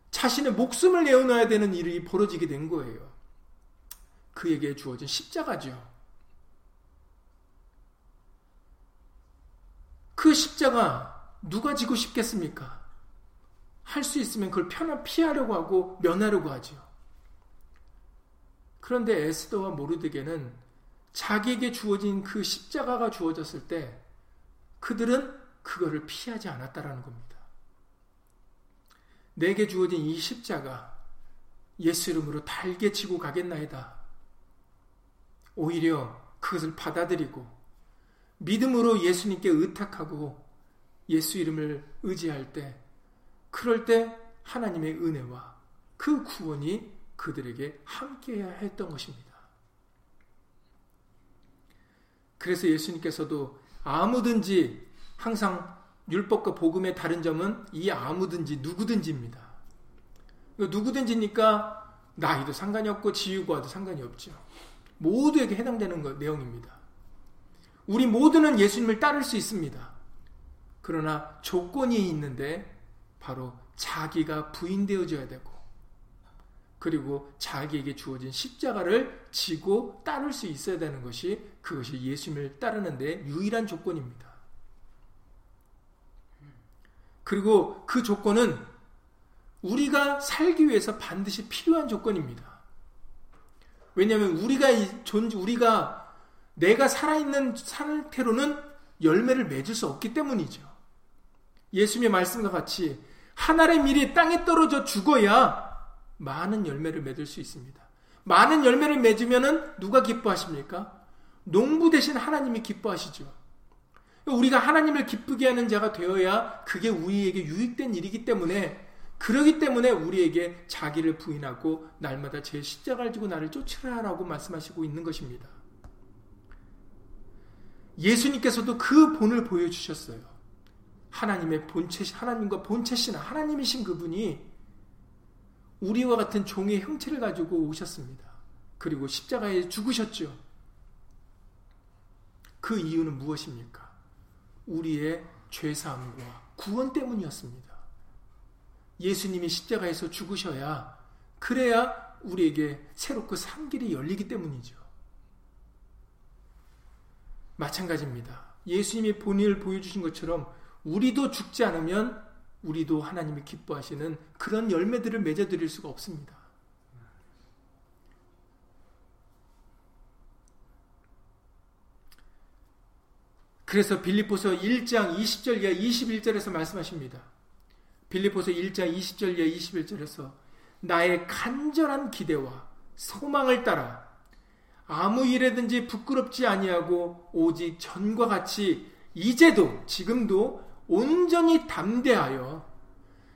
자신의 목숨을 내어놔야 되는 일이 벌어지게 된 거예요. 그에게 주어진 십자가죠. 그 십자가 누가 지고 싶겠습니까? 할 수 있으면 그걸 편안 피하려고 하고 면하려고 하죠. 그런데 에스더와 모르드게는 자기에게 주어진 그 십자가가 주어졌을 때 그들은 그거를 피하지 않았다라는 겁니다. 내게 주어진 이 십자가 예수 이름으로 달게 지고 가겠나이다. 오히려 그것을 받아들이고 믿음으로 예수님께 의탁하고 예수 이름을 의지할 때 그럴 때 하나님의 은혜와 그 구원이 그들에게 함께해야 했던 것입니다. 그래서 예수님께서도 아무든지 항상 율법과 복음의 다른 점은 이 아무든지 누구든지입니다. 누구든지니까 나이도 상관이 없고 지유과도 상관이 없죠. 모두에게 해당되는 것, 내용입니다. 우리 모두는 예수님을 따를 수 있습니다. 그러나 조건이 있는데 바로 자기가 부인되어져야 되고 그리고 자기에게 주어진 십자가를 지고 따를 수 있어야 되는 것이 그것이 예수님을 따르는데 유일한 조건입니다. 그리고 그 조건은 우리가 살기 위해서 반드시 필요한 조건입니다. 왜냐하면 우리가 존 우리가 내가 살아있는 상태로는 열매를 맺을 수 없기 때문이죠. 예수님의 말씀과 같이 하나의 밀이 땅에 떨어져 죽어야 많은 열매를 맺을 수 있습니다. 많은 열매를 맺으면 누가 기뻐하십니까? 농부 되신 하나님이 기뻐하시죠. 우리가 하나님을 기쁘게 하는 자가 되어야 그게 우리에게 유익된 일이기 때문에 그러기 때문에 우리에게 자기를 부인하고 날마다 제 십자가를 지고 나를 쫓으라라고 말씀하시고 있는 것입니다. 예수님께서도 그 본을 보여주셨어요. 하나님의 본체, 하나님과 본체신 하나님이신 그분이 우리와 같은 종의 형체를 가지고 오셨습니다. 그리고 십자가에 죽으셨죠. 그 이유는 무엇입니까? 우리의 죄사함과 구원 때문이었습니다. 예수님이 십자가에서 죽으셔야 그래야 우리에게 새롭고 산 길이 열리기 때문이죠. 마찬가지입니다. 예수님이 본인을 보여주신 것처럼 우리도 죽지 않으면 우리도 하나님이 기뻐하시는 그런 열매들을 맺어드릴 수가 없습니다. 그래서 빌립보서 1장 20절 이하 21절에서 말씀하십니다. 빌립보서 1장 20절 이하 21절에서 나의 간절한 기대와 소망을 따라 아무 일에든지 부끄럽지 아니하고 오직 전과 같이 이제도 지금도 온전히 담대하여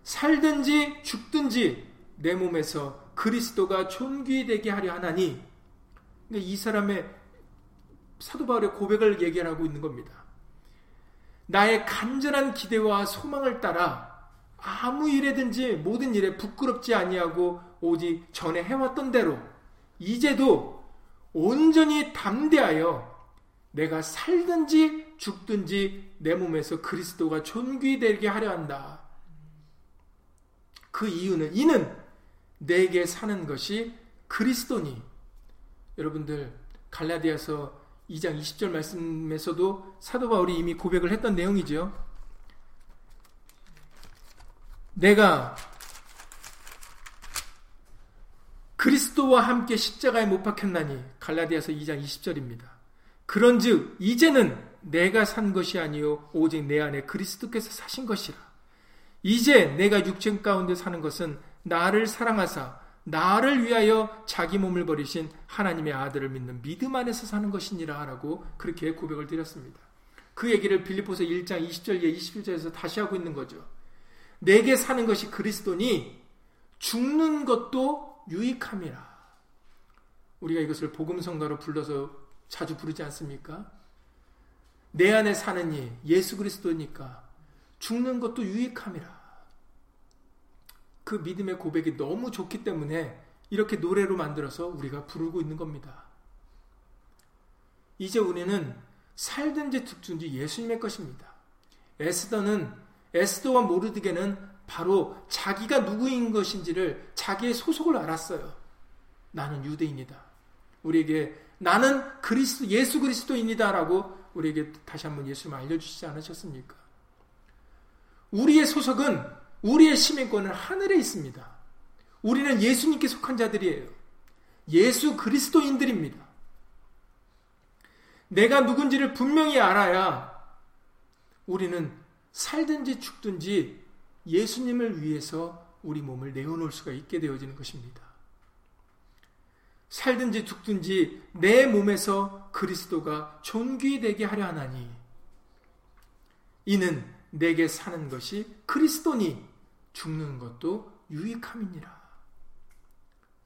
살든지 죽든지 내 몸에서 그리스도가 존귀되게 하려 하나니 이 사람의 사도 바울의 고백을 얘기하고 있는 겁니다. 나의 간절한 기대와 소망을 따라 아무 일에든지 모든 일에 부끄럽지 아니하고 오직 전에 해왔던 대로 이제도 온전히 담대하여 내가 살든지 죽든지 내 몸에서 그리스도가 존귀되게 하려 한다. 그 이유는 이는 내게 사는 것이 그리스도니. 여러분들 갈라디아서 2장 20절 말씀에서도 사도 바울이 이미 고백을 했던 내용이죠. 내가 그리스도와 함께 십자가에 못 박혔나니 갈라디아서 2장 20절입니다. 그런즉 이제는 내가 산 것이 아니요 오직 내 안에 그리스도께서 사신 것이라. 이제 내가 육체 가운데 사는 것은 나를 사랑하사 나를 위하여 자기 몸을 버리신 하나님의 아들을 믿는 믿음 안에서 사는 것이니라 라고 그렇게 고백을 드렸습니다. 그 얘기를 빌리포스 1장 20절 예 21절에서 다시 하고 있는 거죠. 내게 사는 것이 그리스도니 죽는 것도 유익함이라. 우리가 이것을 복음성가로 불러서 자주 부르지 않습니까? 내 안에 사는 이 예수 그리스도니까 죽는 것도 유익함이라. 그 믿음의 고백이 너무 좋기 때문에 이렇게 노래로 만들어서 우리가 부르고 있는 겁니다. 이제 우리는 살든지 죽든지 예수님의 것입니다. 에스더는 에스더와 모르드게는 바로 자기가 누구인 것인지를 자기의 소속을 알았어요. 나는 유대인이다. 우리에게 나는 그리스도 예수 그리스도인이다라고 우리에게 다시 한번 예수님 알려주시지 않으셨습니까? 우리의 소속은 우리의 시민권은 하늘에 있습니다. 우리는 예수님께 속한 자들이에요. 예수 그리스도인들입니다. 내가 누군지를 분명히 알아야 우리는 살든지 죽든지 예수님을 위해서 우리 몸을 내어놓을 수가 있게 되어지는 것입니다. 살든지 죽든지 내 몸에서 그리스도가 존귀되게 하려 하나니 이는 내게 사는 것이 그리스도니 죽는 것도 유익함이니라.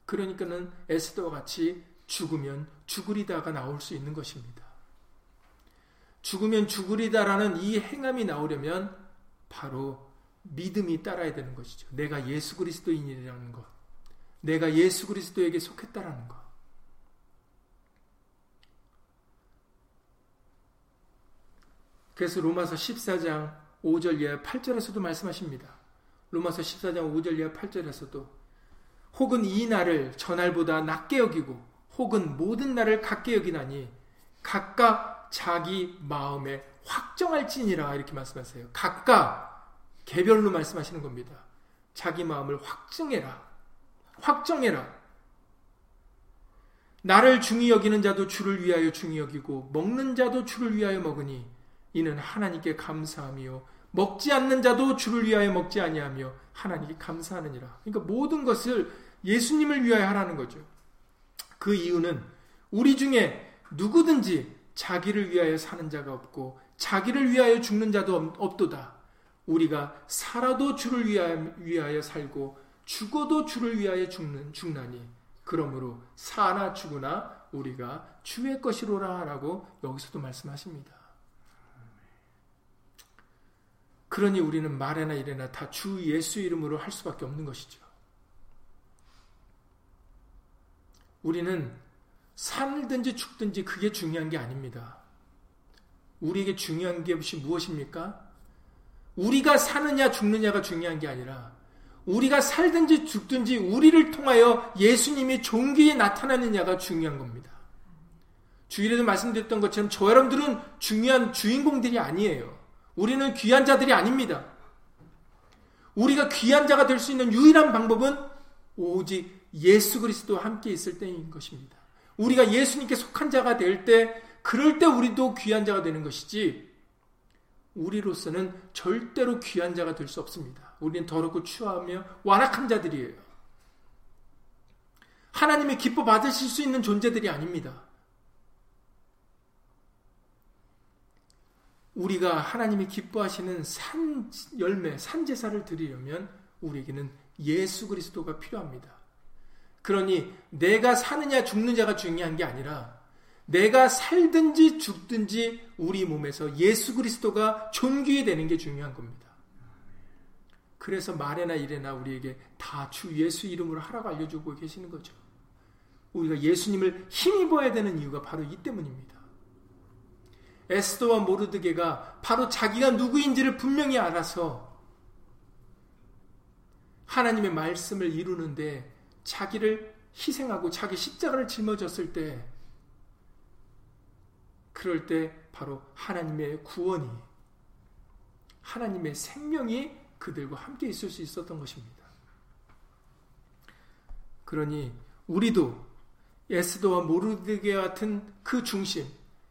그러니까는 에스더와 같이 죽으면 죽으리다가 나올 수 있는 것입니다. 죽으면 죽으리다라는 이 행함이 나오려면 바로 믿음이 따라야 되는 것이죠. 내가 예수 그리스도인이라는 것. 내가 예수 그리스도에게 속했다라는 것. 그래서 로마서 14장 5절 이하 8절에서도 말씀하십니다. 로마서 14장 5절 이하 8절에서도 혹은 이 날을 전날보다 낮게 여기고 혹은 모든 날을 같게 여기나니 각각 자기 마음에 확정할지니라 이렇게 말씀하세요. 각각 개별로 말씀하시는 겁니다. 자기 마음을 확증해라. 확정해라. 나를 중히 여기는 자도 주를 위하여 중히 여기고 먹는 자도 주를 위하여 먹으니 이는 하나님께 감사함이요 먹지 않는 자도 주를 위하여 먹지 아니하며 하나님께 감사하느니라. 그러니까 모든 것을 예수님을 위하여 하라는 거죠. 그 이유는 우리 중에 누구든지 자기를 위하여 사는 자가 없고 자기를 위하여 죽는 자도 없도다. 우리가 살아도 주를 위하여, 살고 죽어도 주를 위하여 죽는 죽나니 그러므로 사나 죽으나 우리가 주의 것이로라라고 여기서도 말씀하십니다. 그러니 우리는 말에나 이래나 다 주 예수 이름으로 할 수밖에 없는 것이죠. 우리는 살든지 죽든지 그게 중요한 게 아닙니다. 우리에게 중요한 게 무엇입니까? 우리가 사느냐 죽느냐가 중요한 게 아니라 우리가 살든지 죽든지 우리를 통하여 예수님이 종기에 나타나느냐가 중요한 겁니다. 주일에도 말씀드렸던 것처럼 저 여러분들은 중요한 주인공들이 아니에요. 우리는 귀한 자들이 아닙니다. 우리가 귀한 자가 될 수 있는 유일한 방법은 오직 예수 그리스도와 함께 있을 때인 것입니다. 우리가 예수님께 속한 자가 될 때, 그럴 때 우리도 귀한 자가 되는 것이지, 우리로서는 절대로 귀한 자가 될 수 없습니다. 우리는 더럽고 추하며 완악한 자들이에요. 하나님의 기뻐 받으실 수 있는 존재들이 아닙니다. 우리가 하나님이 기뻐하시는 산 열매, 산 제사를 드리려면 우리에게는 예수 그리스도가 필요합니다. 그러니 내가 사느냐 죽느냐가 중요한 게 아니라 내가 살든지 죽든지 우리 몸에서 예수 그리스도가 존귀해 되는 게 중요한 겁니다. 그래서 말에나 이래나 우리에게 다 주 예수 이름으로 하라고 알려주고 계시는 거죠. 우리가 예수님을 힘입어야 되는 이유가 바로 이 때문입니다. 에스더와 모르드게가 바로 자기가 누구인지를 분명히 알아서 하나님의 말씀을 이루는데 자기를 희생하고 자기 십자가를 짊어졌을 때 그럴 때 바로 하나님의 구원이 하나님의 생명이 그들과 함께 있을 수 있었던 것입니다. 그러니 우리도 에스더와 모르드게 같은 그 중심,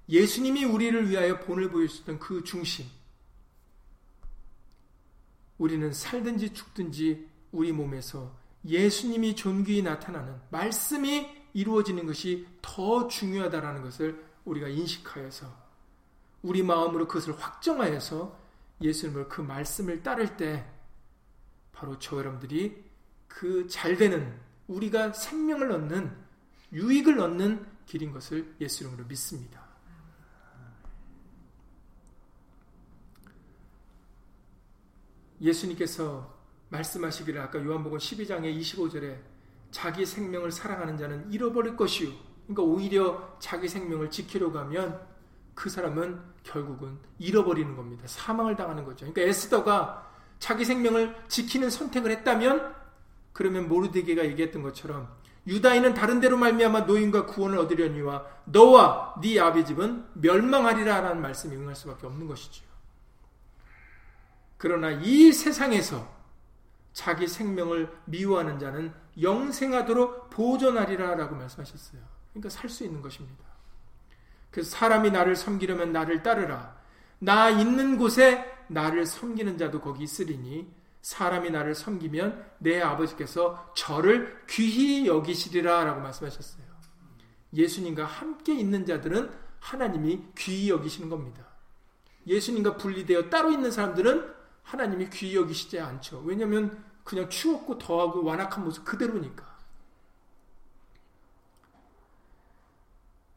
예수님이 우리를 위하여 본을 보여주셨던 그 중심, 우리는 살든지 죽든지 우리 몸에서 예수님이 존귀히 나타나는 말씀이 이루어지는 것이 더 중요하다라는 것을 우리가 인식하여서 우리 마음으로 그것을 확정하여서 예수님을 그 말씀을 따를 때 바로 저 여러분들이 그 잘되는 우리가 생명을 얻는 유익을 얻는 길인 것을 예수 이름으로 믿습니다. 예수님께서 말씀하시기를 아까 요한복음 12장의 25절에 자기 생명을 사랑하는 자는 잃어버릴 것이요. 그러니까 오히려 자기 생명을 지키려고 하면 그 사람은 결국은 잃어버리는 겁니다. 사망을 당하는 거죠. 그러니까 에스더가 자기 생명을 지키는 선택을 했다면 그러면 모르드게가 얘기했던 것처럼 유다인은 다른 데로 말미암아 노인과 구원을 얻으려니와 너와 네 아비 집은 멸망하리라 라는 말씀이 응할 수밖에 없는 것이죠. 그러나 이 세상에서 자기 생명을 미워하는 자는 영생하도록 보존하리라 라고 말씀하셨어요. 그러니까 살 수 있는 것입니다. 그래서 사람이 나를 섬기려면 나를 따르라. 나 있는 곳에 나를 섬기는 자도 거기 있으리니 사람이 나를 섬기면 내 아버지께서 저를 귀히 여기시리라 라고 말씀하셨어요. 예수님과 함께 있는 자들은 하나님이 귀히 여기시는 겁니다. 예수님과 분리되어 따로 있는 사람들은 하나님이 귀히 여기시지 않죠. 왜냐하면 그냥 추웠고 더하고 완악한 모습 그대로니까.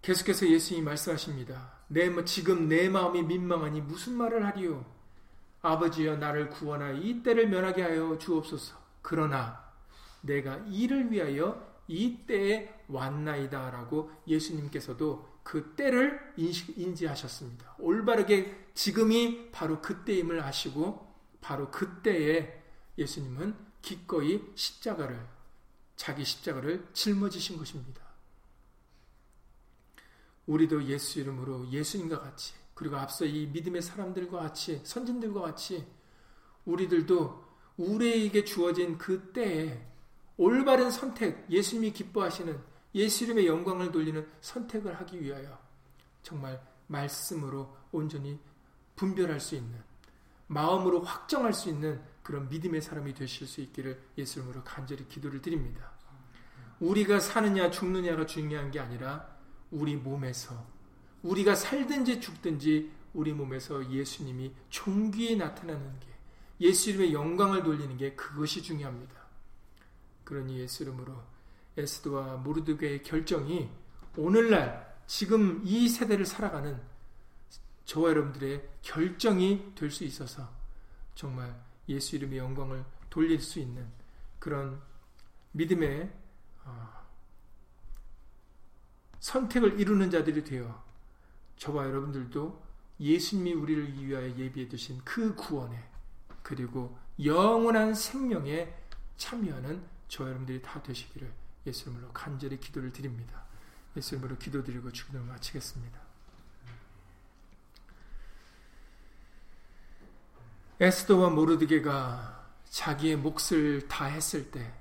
계속해서 예수님이 말씀하십니다. 내뭐 지금 내 마음이 민망하니 무슨 말을 하리요? 아버지여 나를 구원하여 이 때를 면하게 하여 주옵소서. 그러나 내가 이를 위하여 이 때에 왔나이다 라고 예수님께서도 그 때를 인식, 인지하셨습니다. 올바르게 지금이 바로 그때임을 아시고 바로 그때에 예수님은 기꺼이 십자가를 자기 십자가를 짊어지신 것입니다. 우리도 예수 이름으로 예수님과 같이 그리고 앞서 이 믿음의 사람들과 같이 선진들과 같이 우리들도 우리에게 주어진 그 때에 올바른 선택, 예수님이 기뻐하시는 예수 이름의 영광을 돌리는 선택을 하기 위하여 정말 말씀으로 온전히 분별할 수 있는 마음으로 확정할 수 있는 그런 믿음의 사람이 되실 수 있기를 예수 이름으로 간절히 기도를 드립니다. 우리가 사느냐 죽느냐가 중요한 게 아니라 우리 몸에서 우리가 살든지 죽든지 우리 몸에서 예수님이 종기에 나타나는 게 예수 이름의 영광을 돌리는 게 그것이 중요합니다. 그러니 예수 이름으로 에스드와 모르드게의 결정이 오늘날 지금 이 세대를 살아가는 저와 여러분들의 결정이 될 수 있어서 정말 예수 이름의 영광을 돌릴 수 있는 그런 믿음의 어, 선택을 이루는 자들이 되어 저와 여러분들도 예수님이 우리를 위하여 예비해 두신 그 구원에 그리고 영원한 생명에 참여하는 저 여러분들이 다 되시기를 예수 이름으로 간절히 기도를 드립니다. 예수 이름으로 기도드리고 주기도를 마치겠습니다. 에스더와 모르드게가 자기의 몫을 다 했을 때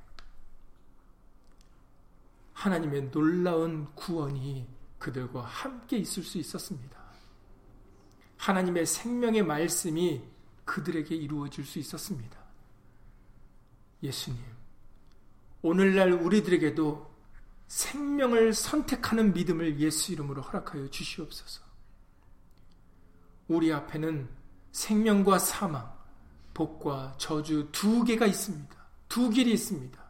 하나님의 놀라운 구원이 그들과 함께 있을 수 있었습니다. 하나님의 생명의 말씀이 그들에게 이루어질 수 있었습니다. 예수님, 오늘날 우리들에게도 생명을 선택하는 믿음을 예수 이름으로 허락하여 주시옵소서. 우리 앞에는 생명과 사망, 복과 저주 두 개가 있습니다. 두 길이 있습니다.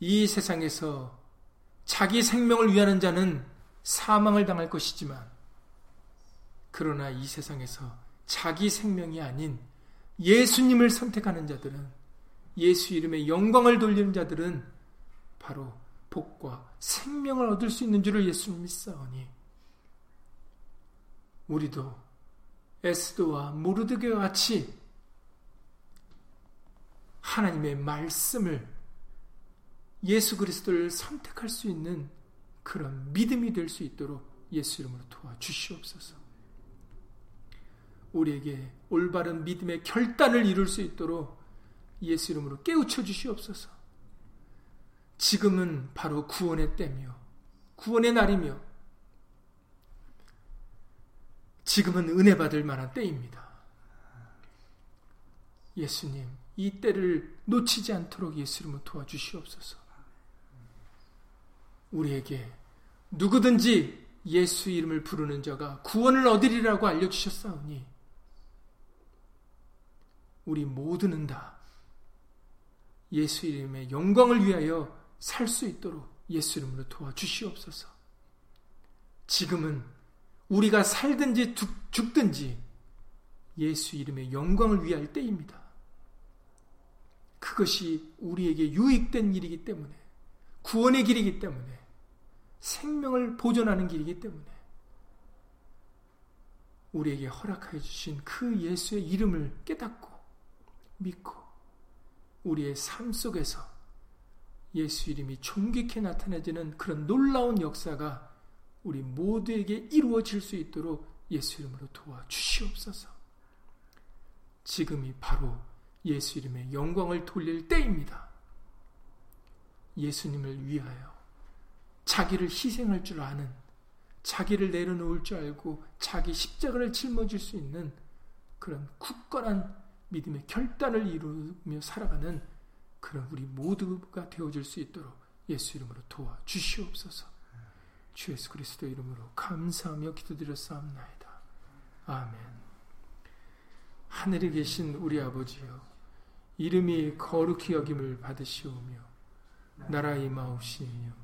이 세상에서 자기 생명을 위하는 자는 사망을 당할 것이지만, 그러나 이 세상에서 자기 생명이 아닌 예수님을 선택하는 자들은 예수 이름의 영광을 돌리는 자들은 바로 복과 생명을 얻을 수 있는 줄을 예수님 믿사오니 우리도 에스도와 모르드게와 같이 하나님의 말씀을 예수 그리스도를 선택할 수 있는 그런 믿음이 될 수 있도록 예수 이름으로 도와주시옵소서. 우리에게 올바른 믿음의 결단을 이룰 수 있도록 예수 이름으로 깨우쳐 주시옵소서. 지금은 바로 구원의 때며 구원의 날이며 지금은 은혜 받을 만한 때입니다. 예수님, 이 때를 놓치지 않도록 예수 이름으로 도와주시옵소서. 우리에게 누구든지 예수 이름을 부르는 자가 구원을 얻으리라고 알려주셨사오니 우리 모두는 다 예수 이름의 영광을 위하여 살 수 있도록 예수 이름으로 도와주시옵소서. 지금은 우리가 살든지 죽든지 예수 이름의 영광을 위할 때입니다. 그것이 우리에게 유익된 일이기 때문에 구원의 길이기 때문에 생명을 보존하는 길이기 때문에 우리에게 허락하여 주신 그 예수의 이름을 깨닫고 믿고 우리의 삶 속에서 예수 이름이 존귀케 나타내지는 그런 놀라운 역사가 우리 모두에게 이루어질 수 있도록 예수 이름으로 도와주시옵소서. 지금이 바로 예수 이름의 영광을 돌릴 때입니다. 예수님을 위하여 자기를 희생할 줄 아는 자기를 내려놓을 줄 알고 자기 십자가를 짊어질 수 있는 그런 굳건한 믿음의 결단을 이루며 살아가는 그런 우리 모두가 되어질 수 있도록 예수 이름으로 도와 주시옵소서. 주 예수 그리스도 이름으로 감사하며 기도드렸사옵나이다. 아멘. 하늘에 계신 우리 아버지여, 이름이 거룩히 여김을 받으시오며, 나라 임하옵시며,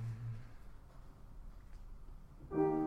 thank you.